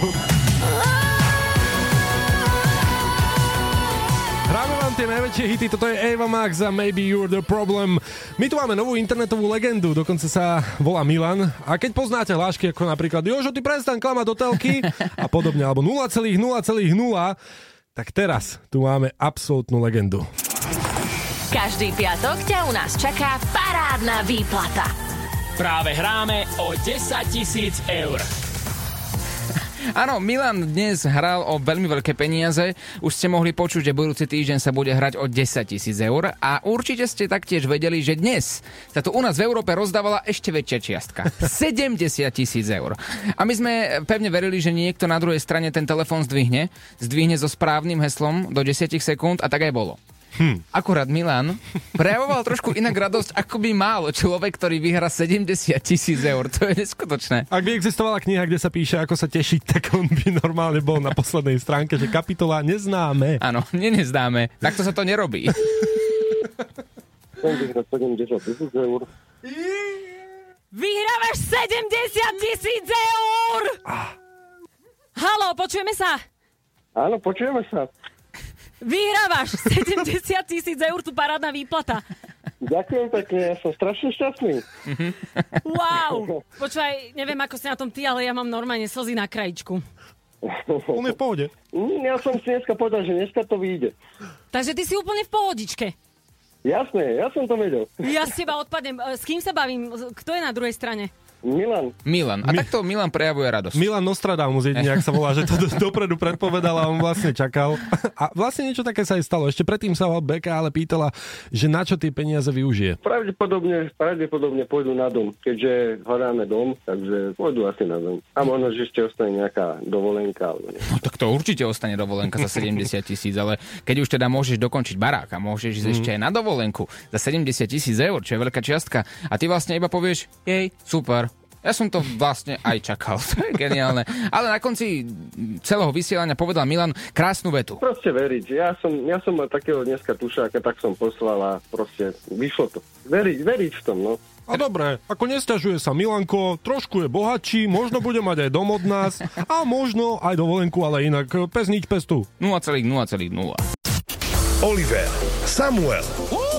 poriadku. Hráme vám tie najväčšie hity, toto je Eva Max a Maybe You're the Problem. My tu máme novú internetovú legendu, dokonca sa volá Milan. A keď poznáte hlášky ako napríklad Jožo, ty prestan klamať do telky a podobne, alebo 0,0,0, tak teraz tu máme absolútnu legendu. Každý piatok ťa u nás čaká parádna výplata. Práve hráme o 10 tisíc eur. Áno, Milan dnes hral o veľmi veľké peniaze. Už ste mohli počuť, že budúci týždeň sa bude hrať o 10 tisíc eur a určite ste taktiež vedeli, že dnes sa tu u nás v Európe rozdávala ešte väčšia čiastka. 70 tisíc eur. A my sme pevne verili, že niekto na druhej strane ten telefón zdvihne, zdvihne so správnym heslom do 10 sekúnd a tak aj bolo. Hm. Akurát Milan prejavoval trošku inak radosť, ako by mal človek, ktorý vyhra 70 tisíc eur. To je neskutočné. Ak by existovala kniha, kde sa píše, ako sa tešiť, tak on by normálne bol na poslednej stránke, že kapitola neznáme. Áno, neznáme. Takto sa to nerobí. Vyhrávaš 70 tisíc eur! Ah. Halo, počujeme sa? Áno, počujeme sa. Vyhrávaš 70 tisíc eur, tu parádna výplata. Ďakujem pekne, ja som strašne šťastný. Wow! Počúvaj, neviem ako si na tom ty, ale ja mám normálne slzy na krajičku. On je v pohode. Ja som si dneska povedal, že dneska to vyjde. Takže ty si úplne v pohodičke. Jasné, ja som to vedel. Ja z teba odpadnem. E, S kým sa bavím? Kto je na druhej strane? Milan. Milan. A takto Milan prejavuje radosť. Milan Nostradamus jedine, ak sa volá, že to do- dopredu predpovedal a on vlastne čakal. A vlastne niečo také sa aj stalo. Ešte predtým sa ho Beka ale pýtala, že na čo tie peniaze využije. Pravdepodobne, pravdepodobne pôjdu na dom, keďže hľadáme dom, takže pôjdu asi na dom. A možno, že ešte ostane nejaká dovolenka alebo nie. No tak to určite ostane dovolenka za 70 tisíc, ale keď už teda môžeš dokončiť barák a môžeš ísť ešte aj na dovolenku za 70 tisíc eur, čo je veľká čiastka, a ty vlastne iba povieš, jej, super, ja som to vlastne aj čakal, to je geniálne. Ale na konci celého vysielania povedal Milan krásnu vetu. Proste veriť. Ja som, ja som mal takého dneska tušáka, tak som poslal a proste vyšlo to. Veriť, veriť v tom, no. A dobre, ako nesťažuje sa Milanko, trošku je bohatší, možno bude mať aj dom od nás a možno aj dovolenku, ale inak pes nič pes tu. 0,0,0. Oliver, Samuel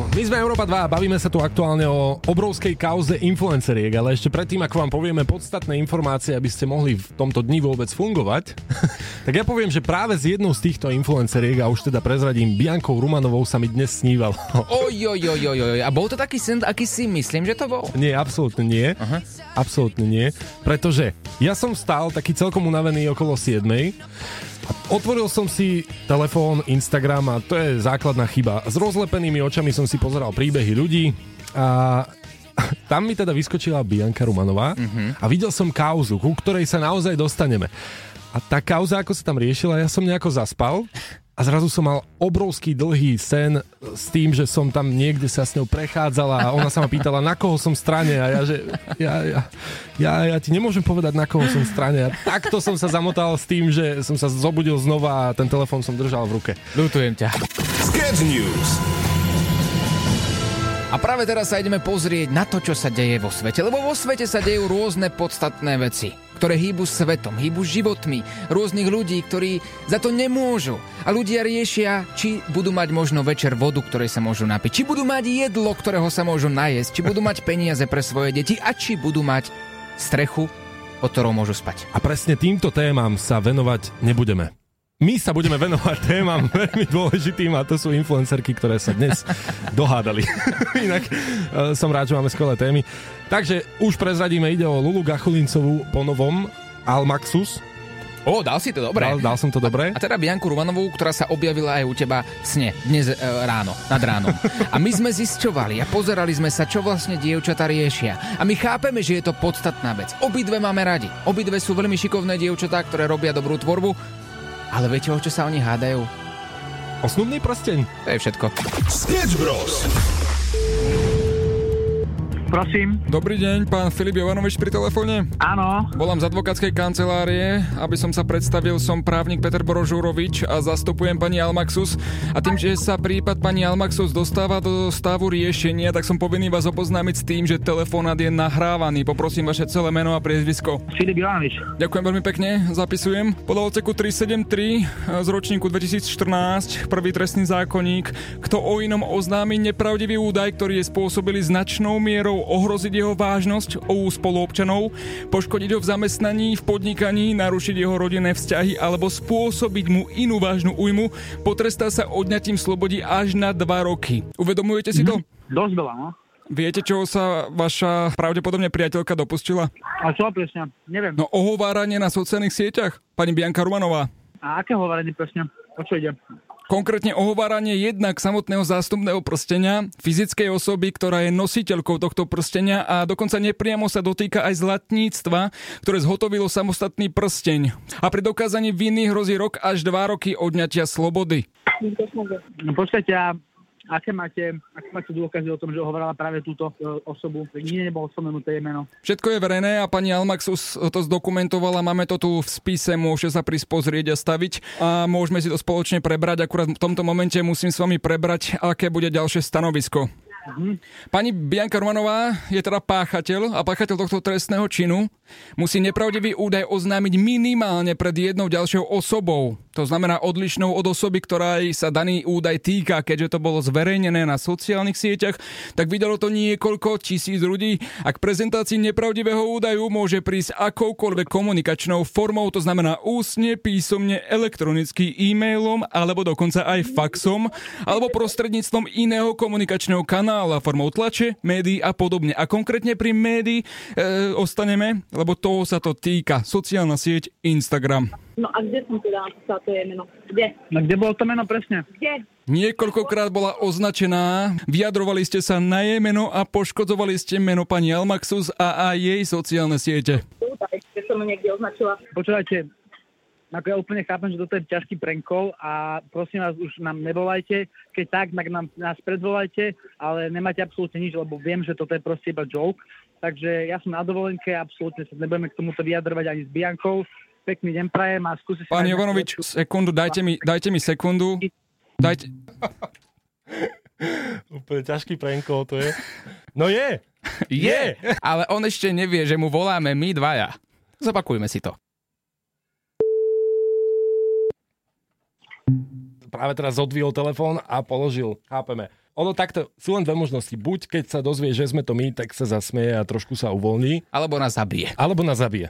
My sme Európa 2 a bavíme sa tu aktuálne o obrovskej kauze influenceriek, ale ešte predtým, ako vám povieme podstatné informácie, aby ste mohli v tomto dni vôbec fungovať, tak ja poviem, že práve s jednou z týchto influenceriek, a už teda prezradím, Biankou Rumanovou sa mi dnes sníval. Oj, oj, oj, oj, oj. A bol to taký sen, aký si myslím, že to bol? Nie, absolútne nie. Aha. Absolútne nie. Pretože ja som stál taký celkom unavený okolo 7. Otvoril som si telefón, Instagram a to je základná chyba. S rozlepenými očami som si pozeral príbehy ľudí a tam mi teda vyskočila Bianka Rumanová uh-huh. a videl som kauzu, ku ktorej sa naozaj dostaneme. A tá kauza, ako sa tam riešila, ja som nejako zaspal a zrazu som mal obrovský dlhý sen s tým, že som tam niekde sa s ňou prechádzala a ona sa ma pýtala, na koho som strane a ja, že ja, ja, ja, ja ti nemôžem povedať, na koho som strane. A takto som sa zamotal s tým, že som sa zobudil znova a ten telefón som držal v ruke. Ľutujem ťa. Sketch News. A práve teraz sa ideme pozrieť na to, čo sa deje vo svete. Lebo vo svete sa dejú rôzne podstatné veci, ktoré hýbu svetom, hýbu životmi rôznych ľudí, ktorí za to nemôžu. A ľudia riešia, či budú mať možno večer vodu, ktorej sa môžu napiť, či budú mať jedlo, ktorého sa môžu najesť, či budú mať peniaze pre svoje deti a či budú mať strechu, pod ktorou môžu spať. A presne týmto témam sa venovať nebudeme. My sa budeme venovať témam veľmi dôležitým a to sú influencerky, ktoré sa dnes dohádali. Inak e, som rád, že máme skvelé témy. Takže už prezradíme, ide o Lulu Gachulincovú po novom Almaxus. Ó, dal si to dobre. Dal, dal som to dobre. A teda Bianku Rumanovú, ktorá sa objavila aj u teba v sne dnes e, ráno, nad ránom. A my sme zisťovali a pozerali sme sa, čo vlastne dievčatá riešia. A my chápeme, že je to podstatná vec. Obidve máme radi. Obidve sú veľmi šikovné dievčatá, ktoré robia dobrú tvorbu. Ale viete, o čo sa oni hádajú? O snubný prsteň. To je všetko. Sketch Bros. Prosím. Dobrý deň, pán Filip Jovanovič pri telefóne. Áno. Volám z advokátskej kancelárie, aby som sa predstavil, som právnik Peter Borožurovič a zastupujem pani Almaxus. A tým, že sa prípad pani Almaxus dostáva do stavu riešenia, tak som povinný vás oboznámiť s tým, že telefonát je nahrávaný. Poprosím vaše celé meno a priezvisko. Filip Jovanovič. Ďakujem veľmi pekne, zapisujem. Podľa odseku 373 z ročníku 2014, prvý trestný zákonník, kto o inom oznámi nepravdivý údaj, ktorý je spôsobili značnou mierou ohroziť jeho vážnosť u spoluobčanov, poškodiť ho v zamestnaní, v podnikaní, narušiť jeho rodinné vzťahy alebo spôsobiť mu inú vážnu újmu, potrestá sa odňatím slobody až na 2 roky. Uvedomujete si to? Dosť veľa, no. Viete, čoho sa vaša pravdepodobne priateľka dopustila? A čo presne? Neviem. No ohováranie na sociálnych sieťach, pani Bianka Rumanová. A aké hovorenie presne? O čo ide? Konkrétne ohováranie jednak samotného zástupného prstenia, fyzickej osoby, ktorá je nositeľkou tohto prstenia a dokonca nepriamo sa dotýka aj zlatníctva, ktoré zhotovilo samostatný prsteň. A pri dokázaní viny hrozí rok až dva roky odňatia slobody. No počkajte, a aké máte, aké máte dôkazy o tom, že hovorila práve túto e, osobu? Nikde nebolo spomenuté jej meno. Všetko je verejné a pani Almaxus to zdokumentovala, máme to tu v spise, môže sa prísť pozrieť a staviť a môžeme si to spoločne prebrať. Akurát v tomto momente musím s vami prebrať, aké bude ďalšie stanovisko. Pani Bianka Romanová je teda páchateľ a páchateľ tohto trestného činu musí nepravdivý údaj oznámiť minimálne pred jednou ďalšou osobou. To znamená odlišnou od osoby, ktorej sa daný údaj týka, keďže to bolo zverejnené na sociálnych sieťach, tak videlo to niekoľko tisíc ľudí a k prezentácii nepravdivého údaju môže prísť akoukoľvek komunikačnou formou, to znamená ústne, písomne, elektronicky, e-mailom alebo dokonca aj faxom alebo prostredníctvom iného komunikačného kanála formou tlače, médií a podobne. A konkrétne pri médií e, ostaneme, lebo toho sa to týka. Sociálna sieť Instagram. No a kde som teda napísala to je meno? Kde? No kde bolo to meno presne? Kde? Niekoľkokrát bola označená, vyjadrovali ste sa na jej meno a poškodzovali ste meno pani Almaxus a aj jej sociálne siete. Kde som niekde označila. Počúvajte, ako ja úplne chápem, že toto je ťažký prenkol a prosím vás, už nám nevolajte. Keď tak, tak nám, nás predvolajte, ale nemáte absolútne nič, lebo viem, že toto je proste iba joke. Takže ja som na dovolenke, absolútne sa nebudeme k tomuto vyjadrovať ani s Biankou. Pekný deň prajem a skúsi si... Pán Jovanovič, sekundu, dajte mi, dajte mi sekundu. Dajte... Úplne ťažký prenkol to je. No je! Je! Ale on ešte nevie, že mu voláme my dvaja. Zapakujme si to. Práve teraz odvihol telefón a položil. Chápeme. Ono takto, sú len dve možnosti. Buď keď sa dozvie, že sme to my, tak sa zasmieje a trošku sa uvoľní. Alebo nás zabije. Alebo nás zabije.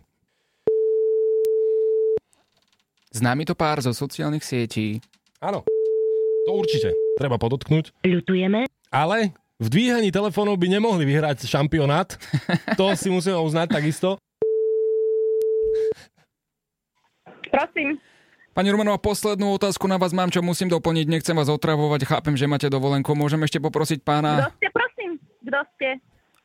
Známy to pár zo sociálnych sietí. Áno. To určite. Treba podotknúť. Ľutujeme. Ale v dvíhaní telefónov by nemohli vyhrať šampionát. To si musíme uznať takisto. Prosím. Pani Romanová, poslednú otázku na vás mám, čo musím doplniť. Nechcem vás otravovať, chápem, že máte dovolenku. Môžem ešte poprosiť Kto pána ste, prosím? Kto ste?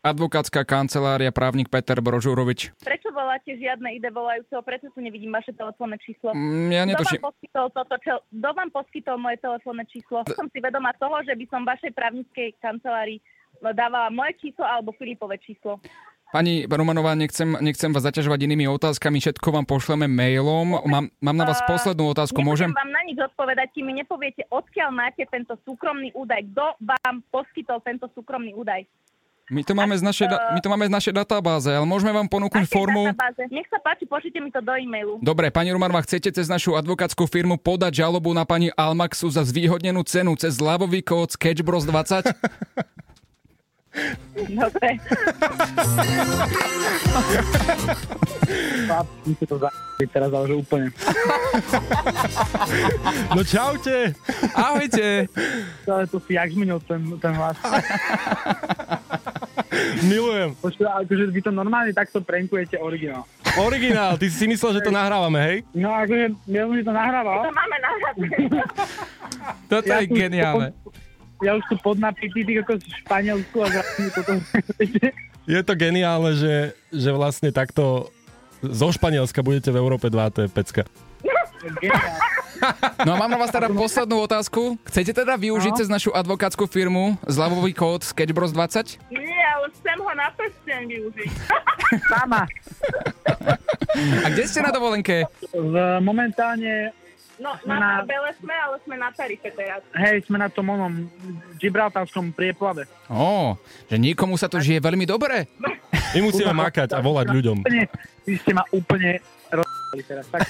Advokátska kancelária, právnik Peter Brožurovič. Prečo voláte žiadne ide volajúceho? Prečo tu nevidím vaše telefónne číslo? Mm, ja Kto netuším. vám poskytol toto? Čo, kto vám poskytol moje telefónne číslo? Som si vedomá toho, že by som vašej právnickej kancelárii dávala moje číslo alebo Filipové číslo. Pani Romanová, nechcem, nechcem vás zaťažovať inými otázkami, všetko vám pošleme mailom. Mám, mám na vás A poslednú otázku, môžem? vám na nič odpovedať, kým mi nepoviete, odkiaľ máte tento súkromný údaj. Kto vám poskytol tento súkromný údaj? My to máme z našej, da- my to máme z našej databáze, ale môžeme vám ponúknuť formu... databáze? Nech sa páči, pošlite mi to do e-mailu. Dobre, pani Romanová, chcete cez našu advokátsku firmu podať žalobu na pani Almaxu za zvýhodnenú cenu cez zľavový kód Sketchbros 20? Dobre. To teraz, ale že úplne. No čaute! Ahojte! Ale to si jak zmenil ten, ten hlas. Milujem. Počuť, akože vy to normálne takto prankujete originál. Originál, ty si myslel, že to nahrávame, hej? No akože, ja som si to nahrával. To máme nahraté. Toto Ja je geniálne. Ja už tu podnapitý, ty ako v Španielsku a zrazu toto... Je to geniálne, že, že vlastne takto zo Španielska budete v Európe 2, to je pecka. No a mám na vás teda poslednú otázku. Chcete teda využiť No. cez našu advokátsku firmu zľavový kód Sketchbros 20? Nie, ale chcem ho na prsteň využiť. Sama. A kde ste na dovolenke? Momentálne, No, Sme na na- Bele sme, ale sme na Tarife teraz. hej, sme na tom onom Gibraltarskom prieplave. Ó, že nikomu sa to žije veľmi dobre. My musíme makať a volať ľuďom. Vy ste ma úplne rozpali teraz. Tak.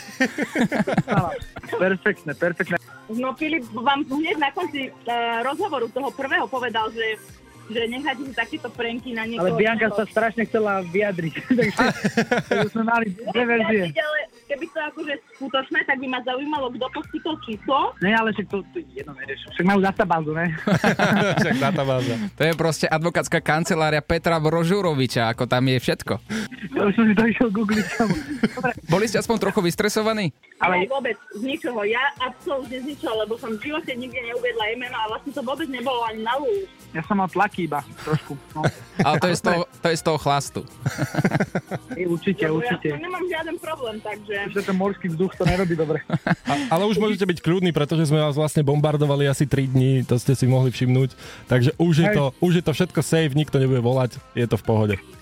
Perfektné, perfektné. No Filip vám hneď na konci uh, rozhovoru toho prvého povedal, že že necháte si takéto pranky na niekoho. Ale Bianka sa strašne chcela vyjadriť. takže, takže sme mali dve verzie. Ja, keby to akože skutočné, tak by ma zaujímalo, kto poskytol číslo. Ne, ale však to, to je jedno nerieš. Však majú databázu, ne? Však databáza. To je proste advokátska kancelária Petra Brožuroviča, ako tam je všetko. Ja už som si to išiel googliť. Boli ste aspoň trochu vystresovaní? Ale vôbec z ničoho. Ja absolútne z ničoho, lebo som v živote nikde neuviedla jej meno a vlastne to vôbec nebolo ani na lúž. ja som mal tlaky iba trošku. No. Ale to je z toho, to je z toho chlastu. I, určite, Lebo Ja určite. to nemám žiaden problém, takže... Že ten morský vzduch to nerobí dobre. A, ale už môžete byť kľudní, pretože sme vás vlastne bombardovali asi 3 dní, to ste si mohli všimnúť. Takže už je, to, už je to všetko safe, nikto nebude volať, je to v pohode.